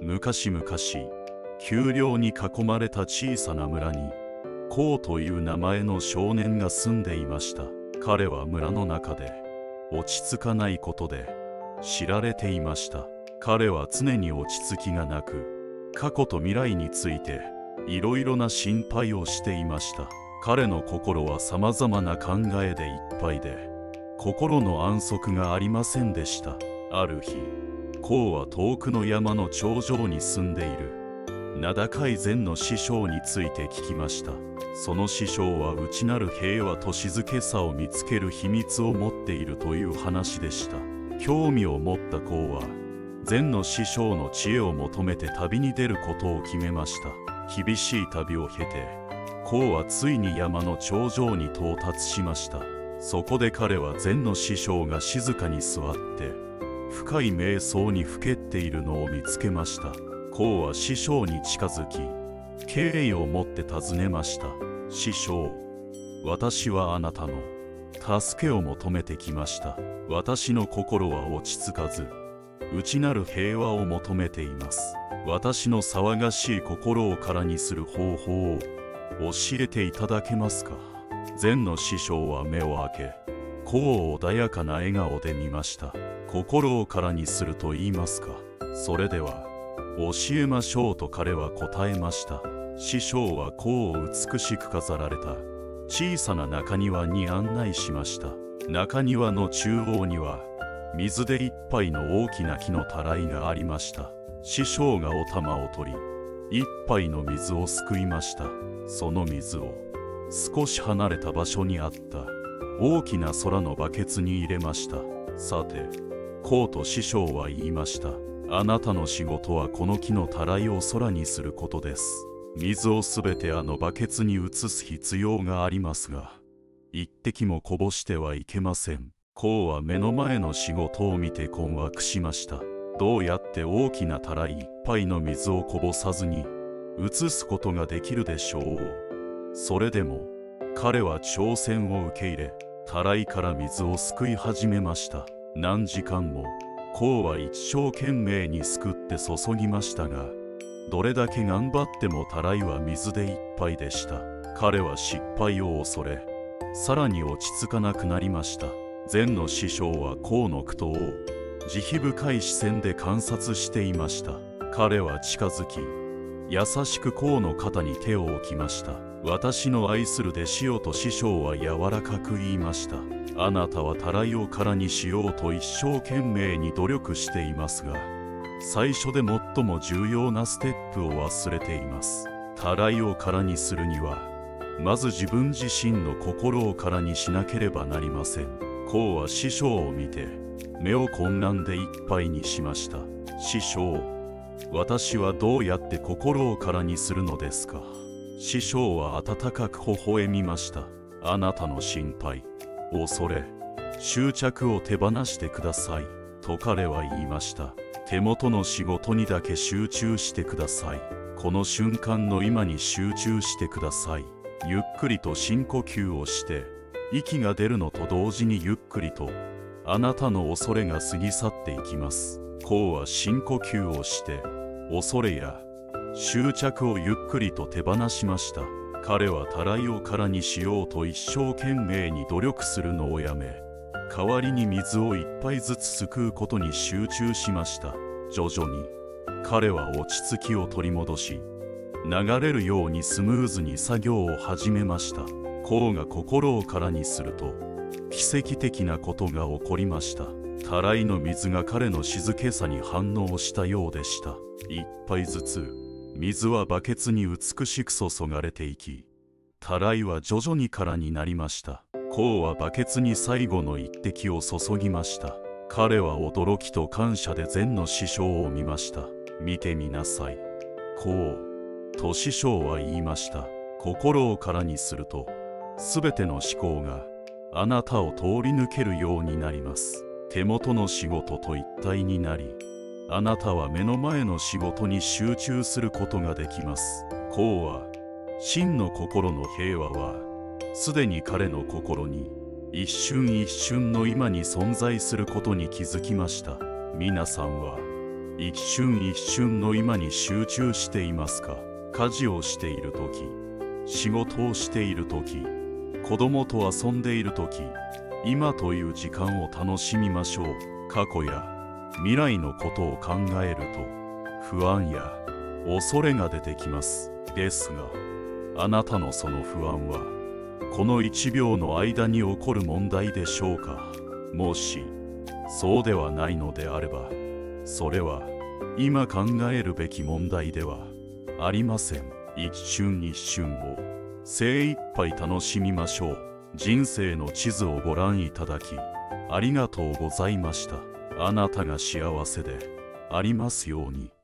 昔々丘陵に囲まれた小さな村にコウという名前の少年が住んでいました。彼は村の中で落ち着かないことで知られていました。彼は常に落ち着きがなく過去と未来についていろいろな心配をしていました。彼の心はさまざまな考えでいっぱいで心の安息がありませんでした。ある日コウは遠くの山の頂上に住んでいる。名高い禅の師匠について聞きました。その師匠は内なる平和と静けさを見つける秘密を持っているという話でした。興味を持ったコウは禅の師匠の知恵を求めて旅に出ることを決めました。厳しい旅を経てコウはついに山の頂上に到達しました。そこで彼は禅の師匠が静かに座って深い瞑想にふけっているのを見つけました。コウは師匠に近づき敬意を持って尋ねました。師匠私はあなたの助けを求めてきました。私の心は落ち着かず内なる平和を求めています。私の騒がしい心を空にする方法を教えていただけますか。禅の師匠は目を開けこう穏やかな笑顔で見ました。心を空にすると言いますか。それでは教えましょうと彼は答えました。師匠はこう美しく飾られた。小さな中庭に案内しました。中庭の中央には水でいっぱいの大きな木のたらいがありました。師匠がお玉を取り一杯の水をすくいました。その水を少し離れた場所にあった。大きな空のバケツに入れました。さてこうと師匠は言いました。あなたの仕事はこの木のたらいを空にすることです。水をすべてあのバケツに移す必要がありますが一滴もこぼしてはいけません。こうは目の前の仕事を見て困惑しました。どうやって大きなたらいいっぱいの水をこぼさずに移すことができるでしょう。それでも彼は挑戦を受け入れたらいから水をすくい始めました。何時間もこうは一生懸命にすくって注ぎましたがどれだけ頑張ってもたらいは水でいっぱいでした。彼は失敗を恐れさらに落ち着かなくなりました。禅の師匠はこうの苦闘を慈悲深い視線で観察していました。彼は近づき優しくこうの肩に手を置きました。私の愛する弟子よと師匠は柔らかく言いました。あなたはたらいを空にしようと一生懸命に努力していますが最初で最も重要なステップを忘れています。たらいを空にするにはまず自分自身の心を空にしなければなりません。こうは師匠を見て目を混乱でいっぱいにしました。師匠私はどうやって心を空にするのですか？師匠は温かく微笑みました。あなたの心配恐れ執着を手放してくださいと彼は言いました。手元の仕事にだけ集中してください。この瞬間の今に集中してください。ゆっくりと深呼吸をして息が出るのと同時にゆっくりとあなたの恐れが過ぎ去っていきます。こうは深呼吸をして恐れや執着をゆっくりと手放しました。彼はたらいを空にしようと一生懸命に努力するのをやめ代わりに水を一杯ずつすくうことに集中しました。徐々に。彼は落ち着きを取り戻し流れるようにスムーズに作業を始めました。こうが心を空にすると奇跡的なことが起こりました。たらいの水が彼の静けさに反応したようでした。一杯ずつ。水はバケツに美しく注がれていきたらいは徐々に空になりました。こうはバケツに最後の一滴を注ぎました。彼は驚きと感謝で禅の師匠を見ました。見てみなさい。こうと師匠は言いました。心を空にするとすべての思考があなたを通り抜けるようになります。手元の仕事と一体になりあなたは目の前の仕事に集中することができます。こうは真の心の平和はすでに彼の心に一瞬一瞬の今に存在することに気づきました。皆さんは一瞬一瞬の今に集中していますか？家事をしている時仕事をしている時子供と遊んでいる時今という時間を楽しみましょう。過去や未来のことを考えると不安や恐れが出てきます。ですがあなたのその不安はこの1秒の間に起こる問題でしょうか。もしそうではないのであればそれは今考えるべき問題ではありません。一瞬一瞬を精一杯楽しみましょう。人生の地図をご覧いただきありがとうございました。あなたが幸せでありますように。